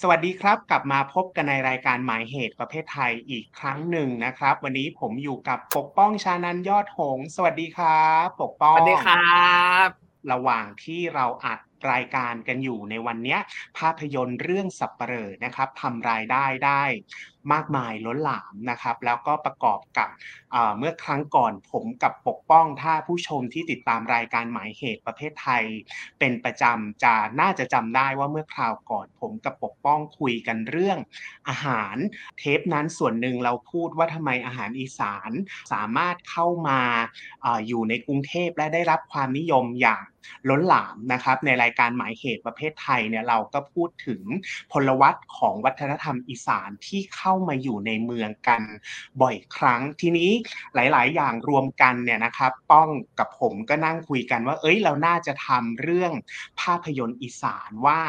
สวัสดีครับ กลับมาพบกันในรายการหมายเหตุประเภทไทยอีกครั้งหนึ่งนะครับ วันนี้ผมอยู่กับปกป้องชานันยอดหงส์สวัสดีครับ ปกป้อง สวัสดีครับ ระหว่างที่เราอัดรายการกันอยู่ในวันเนี้ยภาพยนตร์เรื่องสับเปลอนะครับทำรายได้ได้ มากมายล้นหลามนะครับ แล้วก็ประกอบกับเมื่อครั้งก่อนผมกับปกป้องถ้าผู้ชมที่ติดตามรายการหมายเหตุประเภทไทย เป็นประจำจะน่าจะจำได้ว่าเมื่อคราวก่อนผมกับปกป้องคุยกันเรื่องอาหารเทปนั้นส่วนหนึ่งเราพูดว่าทำไมอาหารอีสานสามารถเข้ามาอาอยู่ในกรุงเทพและได้รับความนิยมอย่างล้นหลามนะครับในรายการหมายเหตุประเภทไทยเนี่ยเราก็พูดถึงพลวัตของวัฒนธรรมอีสานที่เข้ามาอยู่ในเมืองกันบ่อยครั้ง ทีนี้หลาย ๆ อย่างรวมกันเนี่ยนะครับ ป้องกับผมก็นั่งคุยกันว่า เอ้ยเราน่าจะทำเรื่องภาพยนตร์อีสานว่า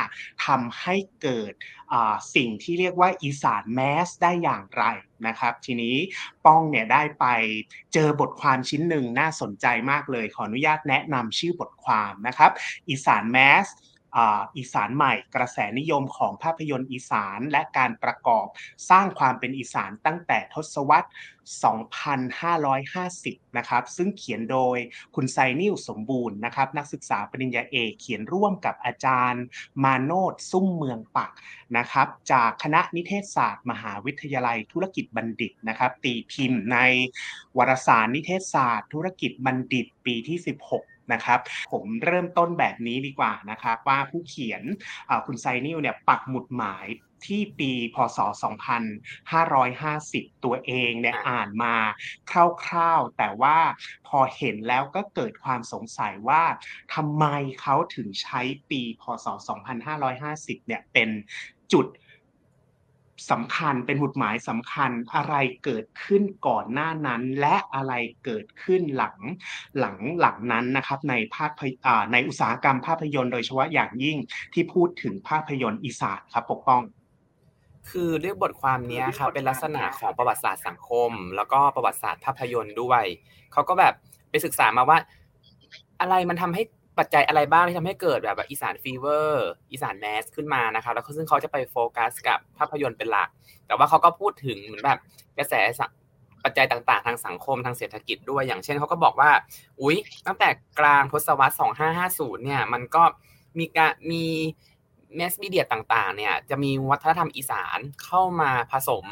ทำให้เกิดสิ่งที่เรียกว่าอีสานแมสได้อย่างไรนะครับ ทีนี้ป้องเนี่ยได้ไปเจอบทความชิ้นหนึ่งน่าสนใจมากเลย ขออนุญาตแนะนำชื่อบทความนะครับ อีสานแมส อีสานใหม่กระแสนิยมของภาพยนตร์อีสานและการประกอบสร้างความเป็นอีสานตั้งแต่ทศวรรษ 2550 นะครับ ซึ่งเขียนโดยคุณไซนิวสมบูรณ์นะครับ นักศึกษาปริญญาเอกเขียนร่วมกับอาจารย์ มาโนดซุ้มเมืองปักนะครับ จากคณะนิเทศศาสตร์ มหาวิทยาลัยธุรกิจบัณฑิตนะครับ ตีพิมพ์ในวารสารนิเทศศาสตร์ ธุรกิจบัณฑิตปีที่ 16 นะครับ ผมเริ่มต้นแบบนี้ดีกว่านะครับว่าผู้เขียนคุณไซนิวเนี่ยปักหมุดหมายที่ปีพศ 2550 ตัวเองเนี่ยอ่านมาคร่าวๆ แต่ว่าพอเห็นแล้วก็เกิดความสงสัยว่าทำไมเขาถึงใช้ปีพศ 2550 เนี่ยเป็นจุด สำคัญเป็นหมุดหมายสำคัญอะไรเกิดขึ้นก่อนหน้านั้น และอะไรเกิดขึ้นหลังหลังหลังนั้นนะครับในภาพในอุตสาหกรรมภาพยนตร์โดยเฉพาะอย่างยิ่งที่พูดถึงภาพยนตร์อีสานครับปกป้อง คือเรื่องบทความนี้ครับเป็นลักษณะของประวัติศาสตร์สังคม แล้วก็ประวัติศาสตร์ภาพยนตร์ด้วยเขาก็แบบไปศึกษามาว่า อะไรมันทำให้ ปัจจัยอะไรบ้างที่ทำให้เกิดแบบอีสาน fever อีสาน mass ขึ้นมานะครับแล้วซึ่งเขาจะไปโฟกัสกับภาพยนตร์เป็นหลัก แต่ว่าเขาก็พูดถึงเหมือนแบบกระแสปัจจัยต่างๆ ทางสังคมทางเศรษฐกิจด้วยอย่างเช่นเขาก็บอกว่า อุ๊ย ตั้งแต่กลางทศวรรษ 2550 เนี่ย มันก็มีการมี mass media ต่างๆ เนี่ย จะมีวัฒนธรรมอีสานเข้ามาผสม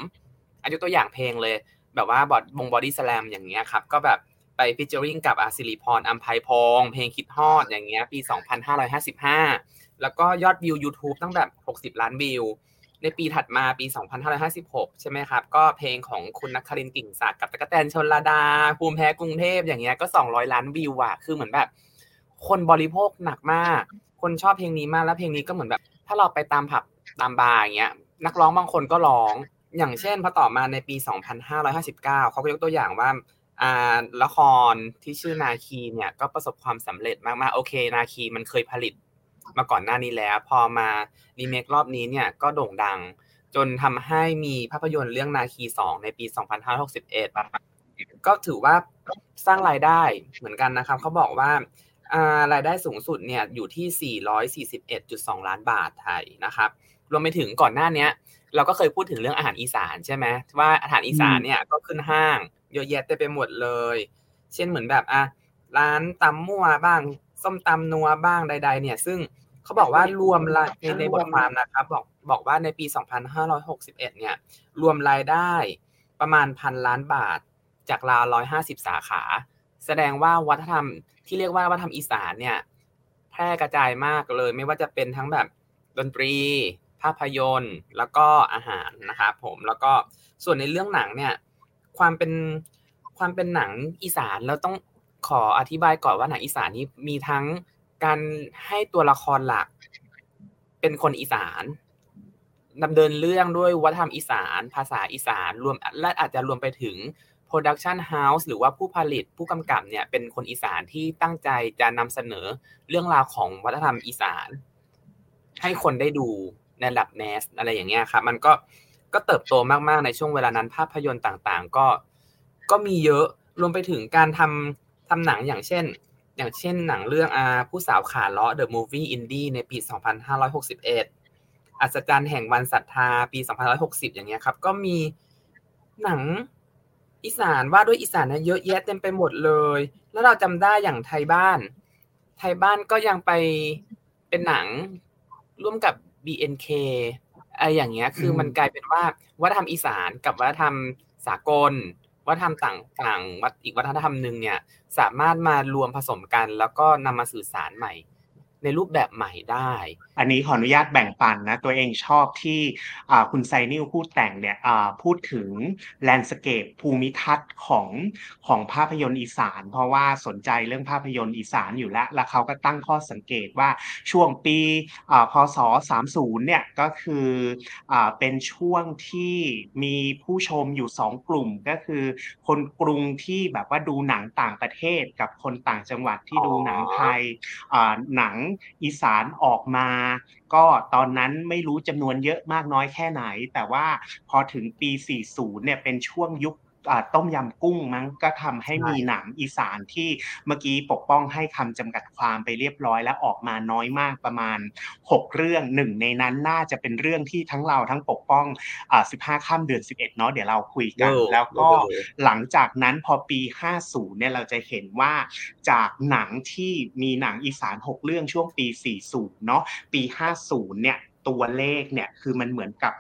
อยู่ ตัวอย่างเพลงเลย แบบว่าบอดบงบอดี้สแลมอย่างเงี้ยครับ ก็แบบ ไป featuring กับอ่าศิริพรอำไพพงษ์เพลงคิดฮอดอย่างเงี้ยปี 2555 แล้วก็ยอดวิว YouTube ตั้งแบบ 60 ล้านวิว ในปีถัดมาปี 2556 ใช่ไหมครับ ก็เพลงของคุณนัครินทร์ กิ่งศักดิ์กับตั๊กแตนชลดา ภูมิแพ้กรุงเทพอย่างเงี้ยก็ 200 ล้านวิวอะคือเหมือนแบบ คนบริโภคหนักมาก คนชอบเพลงนี้มากแล้วเพลงนี้ก็เหมือนแบบ ถ้าเราไปตามผับตามบาร์อย่างเงี้ยนักร้องบางคนก็ร้องอย่างเช่นพอต่อมาในปี 2559 เขาก็ยกตัวอย่างว่า ละครที่ชื่อนาคีเนี่ยก็ประสบความสำเร็จมากๆโอเค นาคีมันเคยผลิตมาก่อนหน้านี้แล้ว พอมารีเมครอบนี้เนี่ยก็โด่งดัง จนทำให้มีภาพยนตร์เรื่องนาคี2ในปี 2561 ก็ถือว่าสร้างรายได้เหมือนกันนะครับเขาบอกว่ารายได้สูงสุดเนี่ยอยู่ที่ 441.2 ล้านบาทไทยนะครับ รวมไปถึงก่อนหน้านี้เราก็เคยพูดถึงเรื่องอาหารอีสานใช่ไหมว่าอาหารอีสานเนี่ยก็ขึ้นห้าง เยอะแยะเต็มไปหมดเลย เช่นเหมือนแบบอะร้านตำมั่วบ้าง ส้มตำนัวบ้างใด ๆ เนี่ย ซึ่งเขาบอกว่ารวมในในบทความนะครับบอกบอกว่าในปี 2561 เนี่ย รวมรายได้ประมาณพันล้านบาทจากราว 150 สาขา แสดงว่าวัฒนธรรมที่เรียกว่าวัฒนธรรมอีสานเนี่ยแพร่กระจายมากเลย ไม่ว่าจะเป็นทั้งแบบดนตรี ภาพยนตร์ แล้วก็อาหารนะครับผมแล้วก็ส่วนในเรื่องหนังเนี่ย ความเป็นความเป็นหนังอีสานเราต้องขออธิบายก่อนว่าหนังอีสานนี้มีทั้งการให้ตัวละครหลัก เป็นคนอีสานดำเนินเรื่องด้วยวัฒนธรรมอีสาน ภาษาอีสานรวมและอาจจะรวมไปถึง Production House หรือว่าผู้ผลิตผู้กำกับเนี่ยเป็นคนอีสานที่ตั้งใจจะนำเสนอเรื่องราวของวัฒนธรรมอีสาน ให้คนได้ดูในระดับแมสอะไรอย่างเงี้ยครับมันก็ ก็เติบโตมากๆในช่วงเวลานั้นภาพยนตร์ต่างๆ ก็ก็มีเยอะรวมไปถึงการทำทำหนังอย่างเช่น อย่างเช่นหนังเรื่องอาผู้สาวขาเลาะ The Movie Indie ในปี 2561 อัศจรรย์แห่งวันศรัทธาปี 2560 อย่างเงี้ยครับ ก็มีหนังอีสานว่าด้วยอีสานเยเยอะแยะเต็มไปหมดเลย แล้วเราจำได้อย่างไทยบ้าน ไทยบ้านก็ยังไปเป็นหนังร่วมกับ BNK อะ ไรอย่างเงี้ยคือมันกลายเป็นว่าวัฒนธรรมอีสานกับวัฒนธรรมสากล วัฒนธรรมต่างต่างวัดอีกวัฒนธรรมหนึ่งเนี่ยสามารถมารวมผสมกัน แล้วก็นำมาสื่อสารใหม่ ในรูปแบบใหม่ได้ อันนี้ขออนุญาตแบ่งปันนะ ตัวเองชอบที่คุณไซนิวพูดแต่งเนี่ยพูดถึงแลนด์สเคปภูมิทัศน์ของของภาพยนตร์อีสาน เพราะว่าสนใจเรื่องภาพยนตร์อีสานอยู่แล้ว แล้วเขาก็ตั้งข้อสังเกตว่าช่วงปีพศ 30 เนี่ยก็คืออเป็นช่วงที่มีผู้ชมอยู่ 2 กลุ่มก็คือ คนกรุงที่แบบว่าดูหนังต่างประเทศกับคนต่างจังหวัดที่ดูหนังไทยหนังอีสานออกมา ก็ตอนนั้นไม่รู้จำนวนเยอะมากน้อยแค่ไหน แต่ว่าพอถึงปี 40 เนี่ยเป็นช่วงยุค ต้มยำกุ้งมั้งก็ทำให้มีหนังอีสานที่เมื่อกี้ปกป้องให้คำจำกัดความไปเรียบร้อย และออกมาน้อยมากประมาณ 6 เรื่องหนึ่งในนั้นน่าจะเป็นเรื่องที่ทั้งเราทั้งปกป้องอ่า15ข้ามเดือน 11 เนาะเดี๋ยวเราคุยกัน แล้วก็หลังจากนั้นพอปี 50 เนี่ยเราจะเห็นว่าจากหนังที่มีหนังอีสาน 6 เรื่องช่วงปี 40 เนาะปี 50 เนี่ยตัวเลขเนี่ยคือมันเหมือนกับ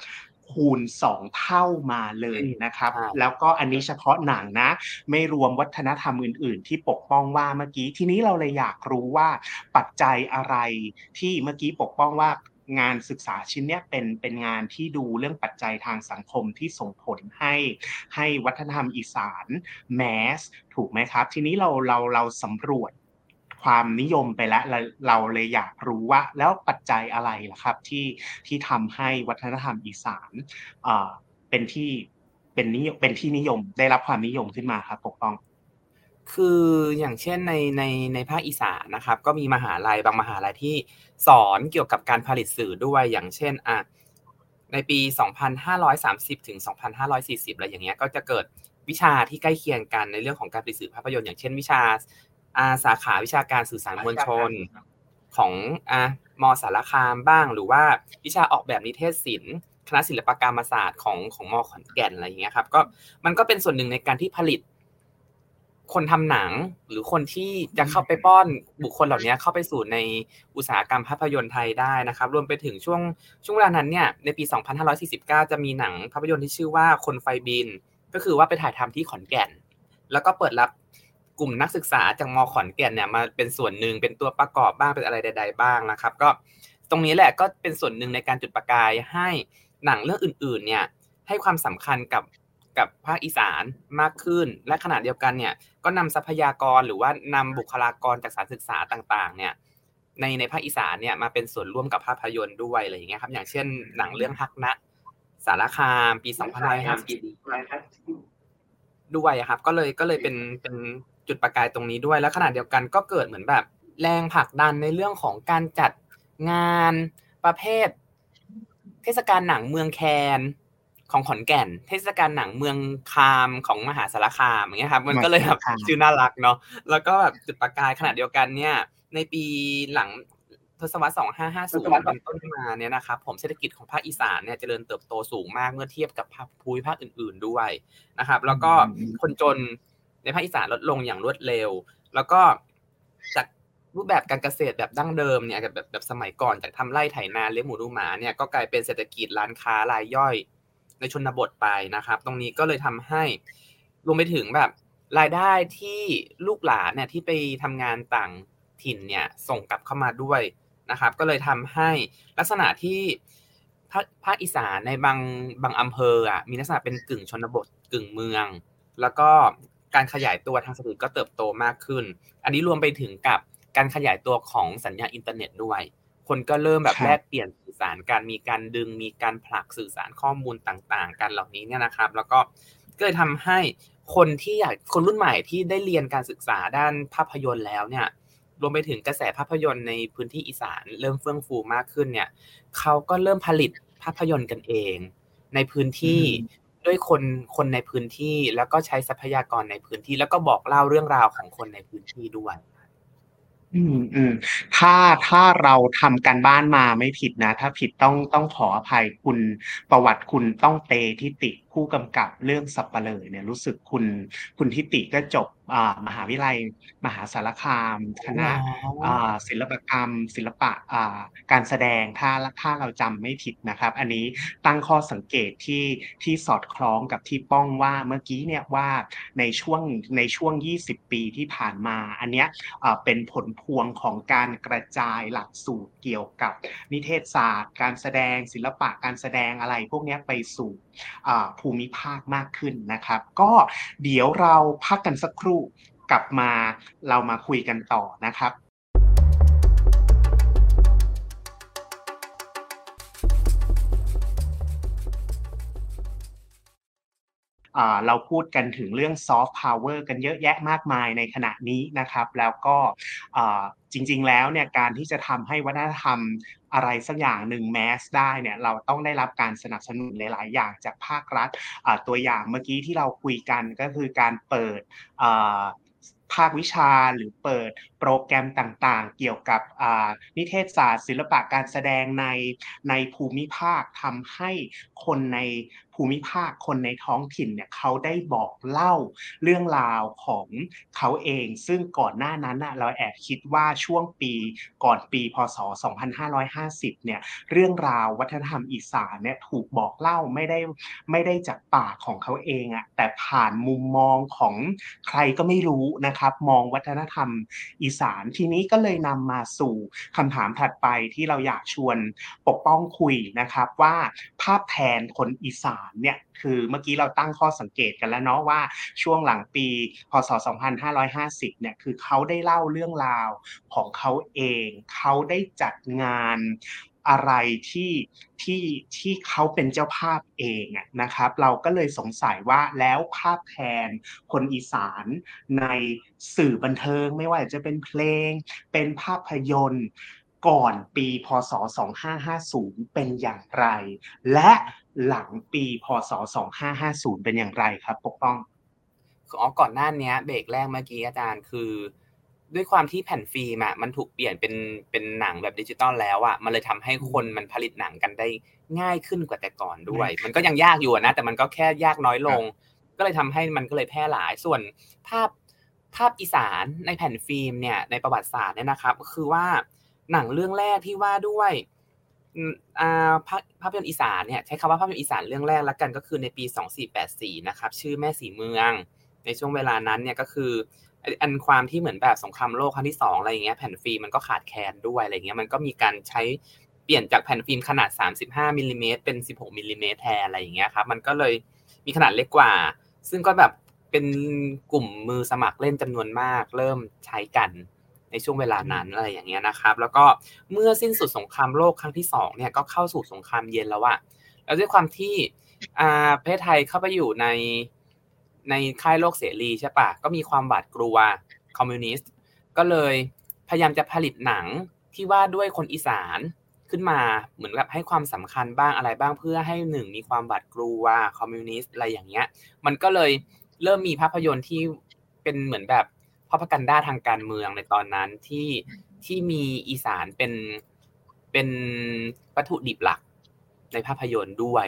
คูณสองเท่ามาเลยนะครับ แล้วก็อันนี้เฉพาะหนังนะ ไม่รวมวัฒนธรรมอื่น ๆ ที่ปกป้องว่าเมื่อกี้ทีนี้เราเลยอยากรู้ว่าปัจจัยอะไรที่เมื่อกี้ปกป้องว่างานศึกษาชิ้นนี้เป็นเป็นงานที่ดูเรื่องปัจจัยทางสังคมที่ส่งผลให้ให้วัฒนธรรมอีสานแมสถูกไหมครับ ทีนี้เราเราเราสำรวจ ความนิยมไปแล้วเราเลยอยากรู้ว่า แล้วปัจจัยอะไรล่ะครับ ที่ที่ทำให้วัฒนธรรมอีสานเป็นที่เป็นนิยมเป็นที่นิยมได้รับความนิยมขึ้นมาครับปกป้องคืออย่างเช่นในในในภาคอีสานนะครับ ก็มีมหาลัยบางมหาลัยที่สอนเกี่ยวกับการผลิตสื่อด้วยอย่างเช่นอะในปี 2530 ถึง 2540 อะไรอย่างเงี้ยก็จะเกิดวิชาที่ใกล้เคียงกันในเรื่องของการผลิตสื่อภาพยนตร์อย่างเช่นวิชา อาสาขาวิชาการสื่อสารมวลชนของอามอสารคามบ้าง หรือว่าวิชาออกแบบนิเทศศิลป์คณะศิลปกรรมศาสตร์ของของมอขอนแก่นอะไรอย่างเงี้ยครับ ก็มันก็เป็นส่วนหนึ่งในการที่ผลิต คนทำหนังหรือคนที่จะเข้าไปป้อนบุคคลเหล่านี้เข้าไปสู่ในอุตสาหกรรมภาพยนตร์ไทยได้นะครับ รวมไปถึงช่วงช่วงเวลานั้นเนี่ยในปี 2549 จะมีหนังภาพยนตร์ที่ชื่อว่าคนไฟบิน ก็คือว่าไปถ่ายทำที่ขอนแก่น แล้วก็เปิดรับ กลุ่มนักศึกษาจากมขอนแก่นเนี่ยมาเป็นส่วนหนึ่งเป็นตัวประกอบบ้างเป็นอะไรใด ๆ บ้างนะครับ ก็ตรงนี้แหละก็เป็นส่วนหนึ่งในการจุดประกายให้หนังเรื่องอื่น ๆ เนี่ยให้ความสำคัญกับกับภาคอีสานมากขึ้น และขณะเดียวกันเนี่ยก็นำทรัพยากรหรือว่านำบุคลากรจากสารศึกษาต่าง ๆ เนี่ยในในภาคอีสานเนี่ยมาเป็นส่วนร่วมกับภาพยนตร์ด้วยอะไรอย่างเงี้ยครับ อย่างเช่นหนังเรื่องฮักนะสารคามปี2 5 5 0ด้วยครับ ก็เลยก็เลยเป็นเป็น จุดประกายตรงนี้ด้วยแล้วขณะเดียวกันก็เกิดเหมือนแบบ แรงผลักดันในเรื่องของการจัดงานประเภท เทศกาลหนังเมืองแคนของขอนแก่น เทศกาลหนังเมืองคามของมหาสารคามอย่างเงี้ยครับมันก็เลยแบบชื่อน่ารักเนาะแล้วก็แบบจุดประกายขณะเดียวกันเนี่ย ในปีหลังทศวรรษ 2550เป็นต้นมาเนี่ยนะครับผมเศรษฐกิจของภาคอีสานเนี่ยเจริญเติบโตสูงมากเมื่อเทียบกับภูมิภาคอื่น ๆด้วยนะครับ แล้วก็คนจน ในภาคอีสานลดลงอย่างรวดเร็ว แล้วก็จากรูปแบบการเกษตรแบบดั้งเดิมเนี่ยแบบแบบสมัยก่อนจากทำไร่ไถนาเลี้ยงหมูดูหมาเนี่ยก็กลายเป็นเศรษฐกิจร้านค้ารายย่อยในชนบทไปนะครับ ตรงนี้ก็เลยทำให้รวมไปถึงแบบรายได้ที่ลูกหลานเนี่ยที่ไปทำงานต่างถิ่นเนี่ยส่งกลับเข้ามาด้วยนะครับ ก็เลยทำให้ลักษณะที่ภาคอีสานในบางบางอำเภออะมีลักษณะเป็นกึ่งชนบทกึ่งเมือง แล้วก็ การขยายตัวทางเศรษฐกิจก็เติบโตมากขึ้น อันนี้รวมไปถึงกับการขยายตัวของสัญญาอินเทอร์เน็ตด้วย คนก็เริ่มแบบแลกเปลี่ยนสื่อสารการมีการดึง มีการผลักสื่อสารข้อมูลต่างๆ กันเหล่านี้เนี่ยนะครับ แล้วก็ก็เลยทำให้คนที่อยากคนรุ่นใหม่ที่ได้เรียนการศึกษาด้านภาพยนตร์แล้วเนี่ยรวมไปถึงกระแสภาพยนตร์ในพื้นที่อีสานเริ่มเฟื่องฟูมากขึ้นเนี่ยเขาก็เริ่มผลิตภาพยนตร์กันเอง ในพื้นที่ ด้วยคนคนในพื้นที่แล้วก็ใช้ทรัพยากรในพื้นที่ แล้วก็บอกเล่าเรื่องราวของคนในพื้นที่ด้วยอืมอืมถ้าถ้าเราทำการบ้านมาไม่ผิดนะ ถ้าผิดต้องต้องขออภัยคุณประวัติคุณต้องเตทิติ ผู้กำกับเรื่องสับปะเลอเนี่ยรู้สึกคุณคุณทิติก็จบอ่ามหาวิทยาลัย มหาสารคาม คณะอ่าศิลปกรรม ศิลปะอ่าการแสดงถ้าถ้าเราจำไม่ผิดนะครับ อันนี้ตั้งข้อสังเกตที่ที่สอดคล้องกับที่ป้องว่าเมื่อกี้เนี่ยว่าในช่วงในช่วง 20 ปีที่ผ่านมา อันเนี้ยเป็นผลพวงของการกระจายหลักสูตรเกี่ยวกับนิเทศศาสตร์ การแสดงศิลปะการแสดงอะไรพวกนี้ไปสู่ ภูมิภาคมากขึ้นนะครับ ก็เดี๋ยวเราพักกันสักครู่กลับมาเรามาคุยกันต่อนะครับ เราพูดกันถึงเรื่องซอฟต์พาวเวอร์กันเยอะแยะมากมายในขณะนี้นะครับ แล้วก็จริงๆ แล้วเนี่ยการที่จะทำให้วัฒนธรรมอะไรสักอย่างหนึ่งแมสได้เนี่ยเราต้องได้รับการสนับสนุนหลายๆ อย่างจากภาครัฐตัวอย่างเมื่อกี้ที่เราคุยกันก็คือการเปิดภาควิชาหรือเปิด โปรแกรมต่างๆ เกี่ยวกับนิเทศศาสตร์ศิลปะการแสดงในในภูมิภาคทำให้คนในภูมิภาคคนในท้องถิ่นเนี่ยเขาได้บอกเล่าเรื่องราวของเขาเอง ซึ่งก่อนหน้านั้นเราแอบคิดว่าช่วงปีก่อนปีพศ 2550 เนี่ยเรื่องราววัฒนธรรมอีสานเนี่ยถูกบอกเล่าไม่ได้ไม่ได้จากปากของเขาเองอะแต่ผ่านมุมมองของใครก็ไม่รู้นะครับ มองวัฒนธรรมอีสานทีนี้ก็เลยนำมาสู่คำถามถัดไปที่เราอยากชวนปกป้องคุยนะครับว่าภาพแทนคนอีสานเนี่ยคือเมื่อกี้เราตั้งข้อสังเกตกันแล้วเนาะว่าช่วงหลังปี พศ 2550 เนี่ยคือเขาได้เล่าเรื่องราวของเขาเอง เขาได้จัดงาน อะไรที่ที่ที่เขาเป็นเจ้าภาพเองนะครับ เราก็เลยสงสัยว่าแล้วภาพแทนคนอีสานในสื่อบันเทิงไม่ว่าจะเป็นเพลง เป็นภาพยนตร์ก่อนปีพศ 2550 เป็นอย่างไร และหลังปีพศ 2550 เป็นอย่างไรครับปกป้องอ๋อก่อนหน้านี้เบรกแรกเมื่อกี้อาจารย์คือ ด้วยความที่แผ่นฟิล์มอะมันถูกเปลี่ยนเป็นเป็นหนังแบบดิจิตอลแล้วอะมันเลยทำให้คนมันผลิตหนังกันได้ง่ายขึ้นกว่าแต่ก่อนด้วย มันก็ยังยากอยู่นะ แต่มันก็แค่ยากน้อยลง ก็เลยทำให้มันก็เลยแพร่หลายส่วนภาพภาพอีสานในแผ่นฟิล์มเนี่ยในประวัติศาสตร์เนี่ยนะครับ ก็คือว่าหนังเรื่องแรกที่ว่าด้วยอ่าภาพยนตร์อีสานเนี่ยใช้คำว่าภาพยนตร์อีสานเรื่องแรกแล้วกันก็คือในปี 2484 นะครับ ชื่อแม่สีเมือง ในช่วงเวลานั้นเนี่ยก็คือ อันความที่เหมือนแบบสงครามโลกครั้งที่2อะไรอย่างเงี้ยแผ่นฟิล์มมันก็ขาดแคลนด้วยอะไรเงี้ยมันก็มีการใช้เปลี่ยนจากแผ่นฟิล์มขนาด 35มิลลิเมตรเป็น 16มิลลิเมตรแทนอะไรอย่างเงี้ยครับมันก็เลยมีขนาดเล็กกว่า ซึ่งก็แบบเป็นกลุ่มมือสมัครเล่นจำนวนมาก เริ่มใช้กันในช่วงเวลานั้นอะไรอย่างเงี้ยนะครับ แล้วก็เมื่อสิ้นสุดสงครามโลกครั้งที่สองเนี่ยก็เข้าสู่สงครามเย็นแล้วอะแล้วด้วยความที่อ่าประเทศไทยเข้าไปอยู่ใน ในค่ายโลกเสรีใช่ปะก็มีความหวาดกลัวคอมมิวนิสต์ก็เลยพยายามจะผลิตหนังที่ว่าด้วยคนอีสานขึ้นมาเหมือนกับให้ความสำคัญบ้างอะไรบ้างเพื่อให้หนึ่งมีความหวาดกลัวคอมมิวนิสต์อะไรอย่างเงี้ย มันก็เลยเริ่มมีภาพยนตร์ที่เป็นเหมือนแบบพอพกันด้าทางการเมืองในตอนนั้นที่ที่มีอีสานเป็นเป็นวัตถุดิบหลักในภาพยนตร์ด้วย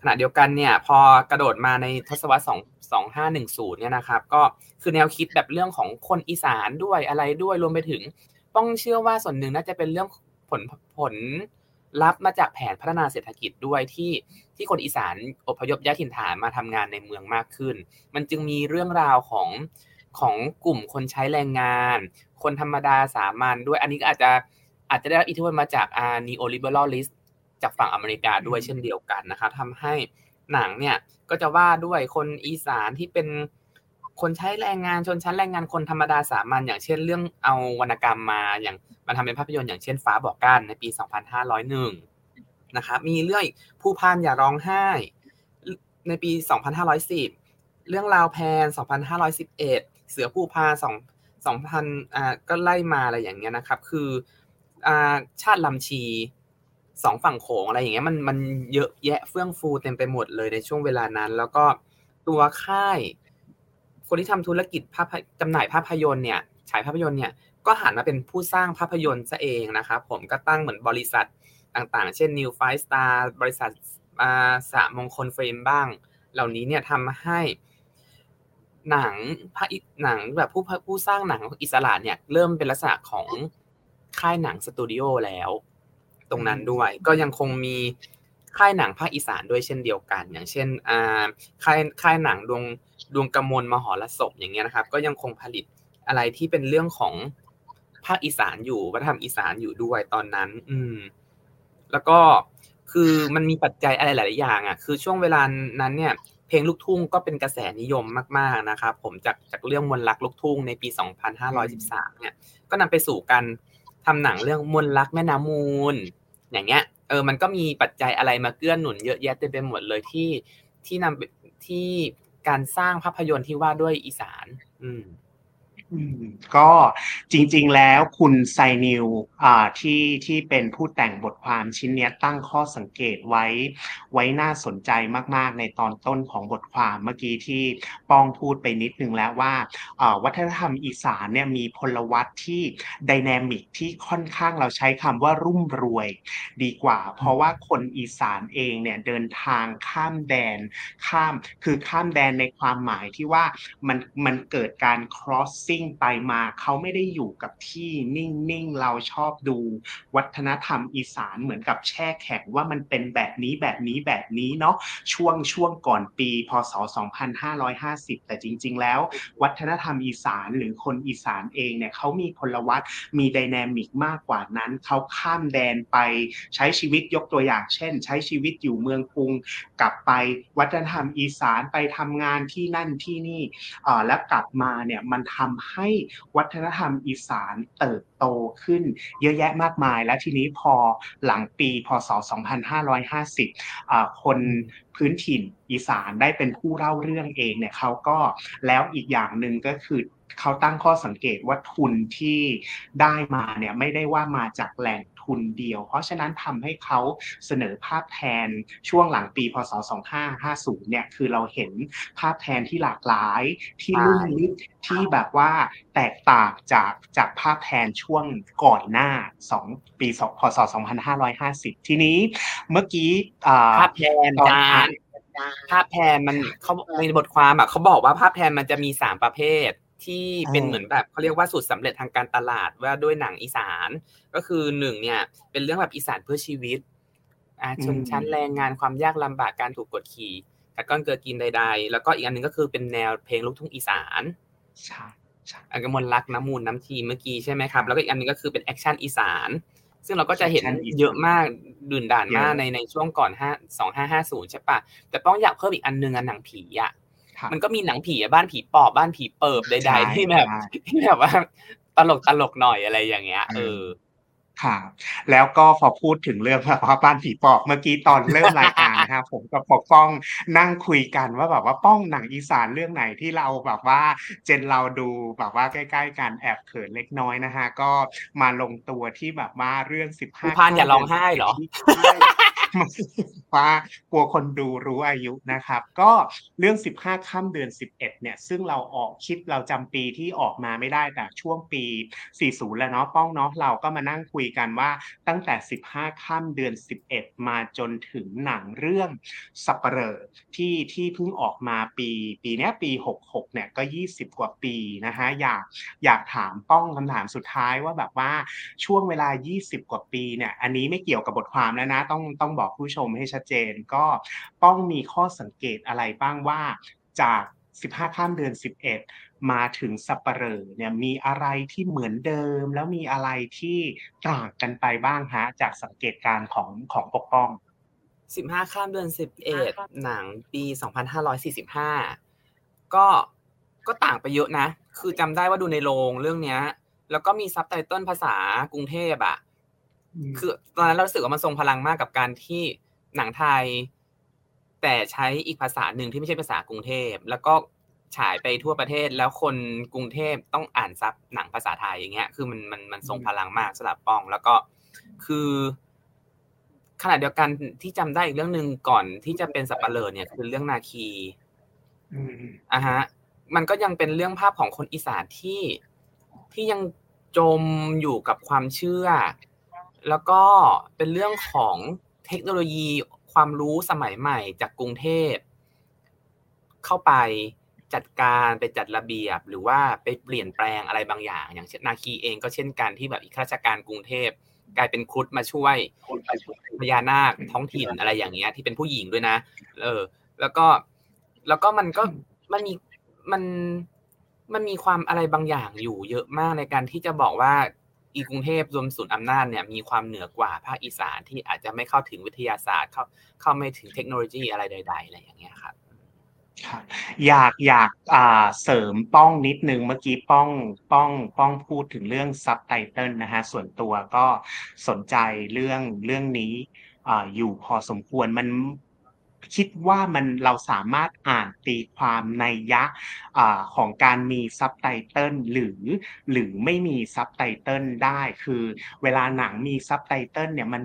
ขณะเดียวกันเนี่ยพอกระโดดมาในทศวรรษสองสองห้าหนึ่งศูนย์เนี่ยนะครับก็คือแนวคิดแบบเรื่องของคนอีสานด้วยอะไรด้วยรวมไปถึง ต้องเชื่อว่าส่วนหนึ่งน่าจะเป็นเรื่องผลผลรับมาจากแผนพัฒนาเศรษฐกิจด้วยที่ที่คนอีสานอพยพย้ายถิ่นฐานมาทำงานในเมืองมากขึ้น มันจึงมีเรื่องราวของของกลุ่มคนใช้แรงงาน คนธรรมดาสามัญด้วยอันนี้ก็อาจจะอาจจะได้รับอิทธิพลมาจากอานีโอลิเบอรัลิส จากฝั่งอเมริกาด้วยเช่นเดียวกันนะครับทำให้หนังเนี่ยก็จะว่าด้วยคนอีสานที่เป็นคนใช้แรงงานชนชั้นแรงงานคนธรรมดาสามัญอย่างเช่นเรื่องเอาวรรณกรรมมาอย่างมาทำเป็นภาพยนตร์อย่างเช่นฟ้าบอกกันในปี 2501นะครับมีเรื่องผู้พานอย่าร้องไห้ ในปี 2510 เรื่องราวแพน 2511 เสือผู้พาสองสองพันอ่าก็ไล่มาอะไรอย่างเงี้ยนะครับ คืออ่าชาติลำชี สองฝั่งโขงอะไรอย่างเงี้ยมันมันเยอะแยะเฟื่องฟูเต็มไปหมดเลยในช่วงเวลานั้น แล้วก็ตัวค่าย คนที่ทำธุรกิจภาพจำหน่ายภาพยนตร์เนี่ยฉายภาพยนตร์เนี่ยก็หันมาเป็นผู้สร้างภาพยนตร์ซะเองนะครับผมก็ตั้งเหมือนบริษัทต่างๆ เช่น New Five Star บริษัทสามงคลเฟรมบ้าง เหล่านี้เนี่ยทำให้หนังภาคหนังแบบผู้ผู้สร้างหนังอิสระเนี่ยเริ่มเป็นลักษณะของค่ายหนังสตูดิโอแล้ว ตรงนั้นด้วย ก็ยังคงมีค่ายหนังภาคอีสานด้วยเช่นเดียวกัน อย่างเช่นอ่าค่ายค่ายหนังดวงดวงกำมลมหรสพอย่างเงี้ยนะครับ ก็ยังคงผลิตอะไรที่เป็นเรื่องของภาคอีสานอยู่วัฒนธรรมอีสานอยู่ด้วยตอนนั้น อืม แล้วก็คือมันมีปัจจัยอะไรหลายอย่างอะ คือช่วงเวลานั้นเนี่ย เพลงลูกทุ่งก็เป็นกระแสนิยมมาก ๆ นะครับ ผมจากจากเรื่องมนลักลูกทุ่งในปี 2513 เนี่ย ก็นำไปสู่การ ทำหนังเรื่องมนลักแม่น้ำมูล อย่างเงี้ย เออ มันก็มีปัจจัยอะไรมาเกื้อหนุนเยอะแยะเต็มไปหมดเลยที่ที่นำที่การสร้างภาพยนตร์ที่ว่าด้วยอีสาน อืม ก็จริงๆแล้วคุณไซนิวที่ที่เป็นผู้แต่งบทความชิ้นนี้ตั้งข้อสังเกตไว้ ไว้น่าสนใจมากๆ ในตอนต้นของบทความเมื่อกี้ที่ป้องพูดไปนิดนึงแล้วว่าวัฒนธรรมอีสานเนี่ยมีพลวัตที่ดินามิกที่ค่อนข้างเราใช้คำว่ารุ่มรวยดีกว่า เพราะว่าคนอีสานเองเนี่ยเดินทางข้ามแดนข้ามคือข้ามแดนในความหมายที่ว่ามันมันเกิดการ crossing งไปมาเขาไม่ได้อยู่กับที่นิ่งๆเราชอบดู วัฒนธรรมอีสานเหมือนกับแช่แข็งว่ามันเป็นแบบนี้แบบนี้แบบนี้เนาะช่วงช่วงก่อนปี พศ 2550 แต่จริง ๆ แล้ว วัฒนธรรมอีสานหรือคนอีสานเองเนี่ยเขามีพลวัตมีไดนามิกมากกว่านั้นเขาข้ามแดนไปใช้ชีวิตยกตัวอย่าง เช่น ใช้ชีวิตอยู่เมืองกรุง กลับไปวัฒนธรรมอีสานไปทำงานที่นั่นที่นี่แล้วกลับมาเนี่ยมันทำใให้วัฒนธรรมอีสานเติบโตขึ้นเยอะแยะมากมาย และทีนี้พอหลังปีพศ 2550 คนพื้นถิ่นอีสานได้เป็นผู้เล่าเรื่องเองเนี่ยเขาก็แล้วอีกอย่างหนึ่งก็คือเขาตั้งข้อสังเกตว่าทุนที่ได้มาเนี่ยไม่ได้ว่ามาจากแหล่ง ทุนเดียว เพราะฉะนั้นทำให้เขาเสนอภาพแทนช่วงหลังปีพศ 2550 เนี่ยคือเราเห็นภาพแทนที่หลากหลายที่ลุ่มลึกที่แบบว่าแตกต่างจากจากภาพแทนช่วงก่อนหน้า 2 ปีพศ 2550 ทีนี้เมื่อกี้ภาพแทนจากภาพแทนมันเขาในบทความอะเขาบอกว่าภาพแทนมันจะมีสามประเภท ที่เป็นเหมือนแบบเขาเรียกว่าสูตรสำเร็จทางการตลาดว่าด้วยหนังอีสาน ก็คือหนึ่งเนี่ย เป็นเรื่องแบบอีสานเพื่อชีวิตอ่าชนชั้นแรงงานความยากลำบากการถูกกดขี่กัดก้อนเกลือกินใด ๆ แล้วก็อีกอันหนึ่งก็คือเป็นแนวเพลงลูกทุ่งอีสานใช่อันมนต์รักแม่น้ำมูลน้ำทีเมื่อกี้ใช่ไหมครับ แล้วก็อีกอันนึงก็คือเป็น action อีสาน ซึ่งเราก็จะเห็นเยอะมากดื่นด่านมากในในช่วงก่อนห้าสองห้าห้าศูนย์ใช่ปะแต่ต้องอยากเพิ่มอีกอันนึงอันหนังผีอะ มันก็มีหนังผีบ้านผีปอบบ้านผีเปิบใดๆที่แบบที่แบบว่าตลกตลกหน่อยอะไรอย่างเงี้ยเออ ค่ะแล้วก็พอพูดถึงเรื่องแบบว่าบ้านผีปอบเมื่อกี้ตอนเริ่มรายการนะครับผมกับปกป้องนั่งคุยกันว่าแบบว่าป้องหนังอีสานเรื่องไหนที่เราแบบว่าเจนเราดูแบบว่าใกล้ ๆ กันแอบเขินเล็กน้อยนะฮะก็มาลงตัวที่แบบว่าเรื่องสิบห้าพานอย่าร้องไห้เหรอว่ากลัวคนดูรู้อายุนะครับ ก็เรื่อง 15 ค่ำเดือน 11 เนี่ย ซึ่งเราออกคิดเราจำปีที่ออกมาไม่ได้แต่ช่วงปี 40 แล้วเนาะป้องเนาะเราก็มานั่งคุยกันว่าตั้งแต่ 15ค่ำเดือน 11 มาจนถึงหนังเรื่องสัปเหร่อที่ที่เพิ่งออกมาปี ปีนี้ปี 66เนี่ยก็ 20 กว่าปีนะฮะอยากอยากถามป้องคำถามสุดท้ายว่าแบบว่าช่วงเวลา 20 กว่าปีเนี่ยอันนี้ไม่เกี่ยวกับบทความแล้วนะ ต้องต้องบอกผู้ชมให้ชัดเจนก็ต้องมีข้อสังเกตอะไรบ้างว่าจาก 15 ข้ามเดือน 11 มาถึงสัปเหร่อเนี่ยมีอะไรที่เหมือนเดิม แล้วมีอะไรที่ต่างกันไปบ้างฮะจากสังเกตการของของปกป้อง15ข้ามเดือน11หนังปี2545ก็ก็ต่างไปเยอะนะ คือจำได้ว่าดูในโรงเรื่องเนี้ย แล้วก็มีซับไตเติลภาษากรุงเทพอะคือตอนนั้นเราสึกว่ามันทรงพลังมากกับการที่หนังไทย แต่ใช้อีกภาษาหนึ่งที่ไม่ใช่ภาษากรุงเทพ แล้วก็ ฉายไปทั่วประเทศแล้วคนกรุงเทพต้องอ่านซับหนังภาษาไทยอย่างเงี้ย คือมันมันมันทรงพลังมากสำหรับป้อง แล้วก็คือขณะเดียวกันที่จำได้อีกเรื่องหนึ่งก่อนที่จะเป็นสัปเหร่อเนี่ยคือเรื่องนาคีอะฮะ มันก็ยังเป็นเรื่องภาพของคนอีสานที่ที่ยังจมอยู่กับความเชื่อ แล้วก็เป็นเรื่องของเทคโนโลยีความรู้สมัยใหม่จากกรุงเทพเข้าไป จัดการไปจัดระเบียบ หรือว่าไปเปลี่ยนแปลงอะไรบางอย่าง อย่างเช่นนาคีเองก็เช่นกันที่แบบอีกข้าราชการกรุงเทพกลายเป็นครุฑมาช่วยพญานาคท้องถิ่นอะไรอย่างเงี้ย ที่เป็นผู้หญิงด้วยนะ เออ แล้วก็แล้วก็มันก็มันมีมันมันมีความอะไรบางอย่างอยู่เยอะมากในการที่จะบอกว่าอีกรุงเทพรวมศูนย์อำนาจเนี่ยมีความเหนือกว่าภาคอีสานที่อาจจะไม่เข้าถึงวิทยาศาสตร์เข้าเข้าไม่ถึงเทคโนโลยีอะไรใด ๆ อะไรอย่างเงี้ยครับครับ อยากอยากอ่าเสริมป้องนิดนึงเมื่อกี้ป้องป้องป้องพูดถึงเรื่องซับไตเติลนะฮะส่วนตัวก็สนใจเรื่องเรื่องนี้อ่าอยู่พอสมควรมันคิดว่ามันเราสามารถอ่านตีความนัยยะของการมีซับไตเติลหรือหรือไม่มีซับไตเติลได้ คือเวลาหนังมีซับไตเติลเนี่ยมัน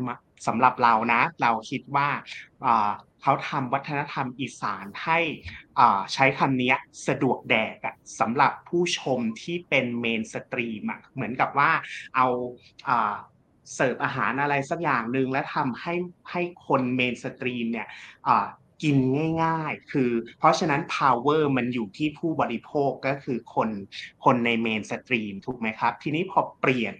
สำหรับเรานะ เราคิดว่าเขาทำวัฒนธรรมอีสานให้ใช้คำนี้สะดวกแดกสำหรับผู้ชมที่เป็น mainstream เหมือนกับว่าเอาเสิร์ฟอาหารอะไรสักอย่างหนึ่งและทำให้ให้คน mainstream เนี่ยกินง่ายๆ คือ เพราะฉะนั้น power มันอยู่ที่ผู้บริโภคก็คือคนคนใน mainstream ถูกไหมครับ ทีนี้พอเปลี่ยน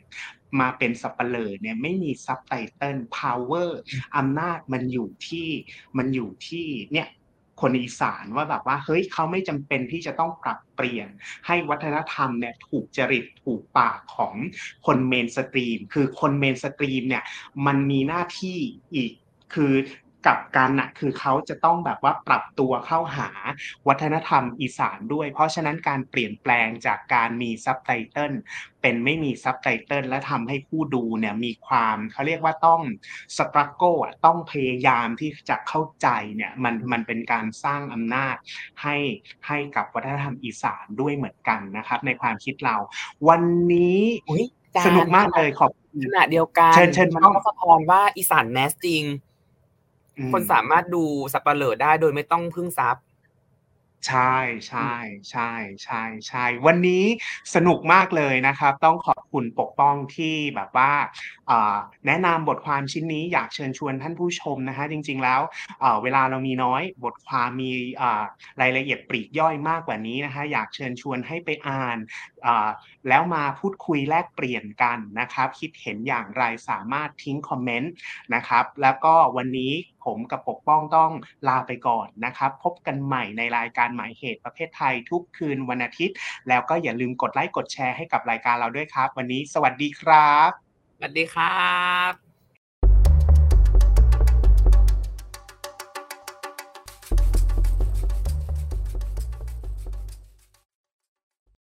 มาเป็นสัปเหร่อเนี่ยไม่มี subtitle power อำนาจมันอยู่ที่มันอยู่ที่เนี่ยคนอีสานว่าแบบว่าเฮ้ยเขาไม่จำเป็นที่จะต้องปรับเปลี่ยน ให้วัฒนธรรมเนี่ยถูกจริตถูกปากของคน mainstream คือคน mainstream เนี่ยมันมีหน้าที่อีกคือ กับการนะคือเขาจะต้องแบบว่าปรับตัวเข้าหาวัฒนธรรมอีสานด้วย เพราะฉะนั้นการเปลี่ยนแปลงจากการมีซับไตเติลเป็นไม่มีซับไตเติลและทำให้ผู้ดูเนี่ยมีความเขาเรียกว่าต้องสตรัคโกต้องพยายามที่จะเข้าใจเนี่ยมันมันเป็นการสร้างอำนาจให้ให้กับวัฒนธรรมอีสานด้วยเหมือนกันนะครับ ในความคิดเรา วันนี้สนุกมากเลยขอบขณะเดียวกันเชิญเชิญมันก็สะท้อนว่าอีสานแมสจริง คนสามารถดูสับปะเลอได้โดยไม่ต้องพึ่งซับใช่ใช่ใช่ใช่ใช่วันนี้สนุกมากเลยนะครับ ต้องขอบคุณปกป้องที่แบบว่าแนะนำบทความชิ้นนี้อยากเชิญชวนท่านผู้ชมนะฮะจริง ๆ แล้วเวลาเรามีน้อยบทความมีรายละเอียดปลีกย่อยมากกว่านี้นะฮะอยากเชิญชวนให้ไปอ่าน แล้วมาพูดคุยแลกเปลี่ยนกันนะครับ คิดเห็นอย่างไรสามารถทิ้งคอมเมนต์นะครับ แล้วก็วันนี้ผมกับปกป้องต้องลาไปก่อนนะครับ พบกันใหม่ในรายการหมายเหตุประเภทไทยทุกคืนวันอาทิตย์ แล้วก็อย่าลืมกดไลค์กดแชร์ให้กับรายการเราด้วยครับ วันนี้สวัสดีครับ สวัสดีครับ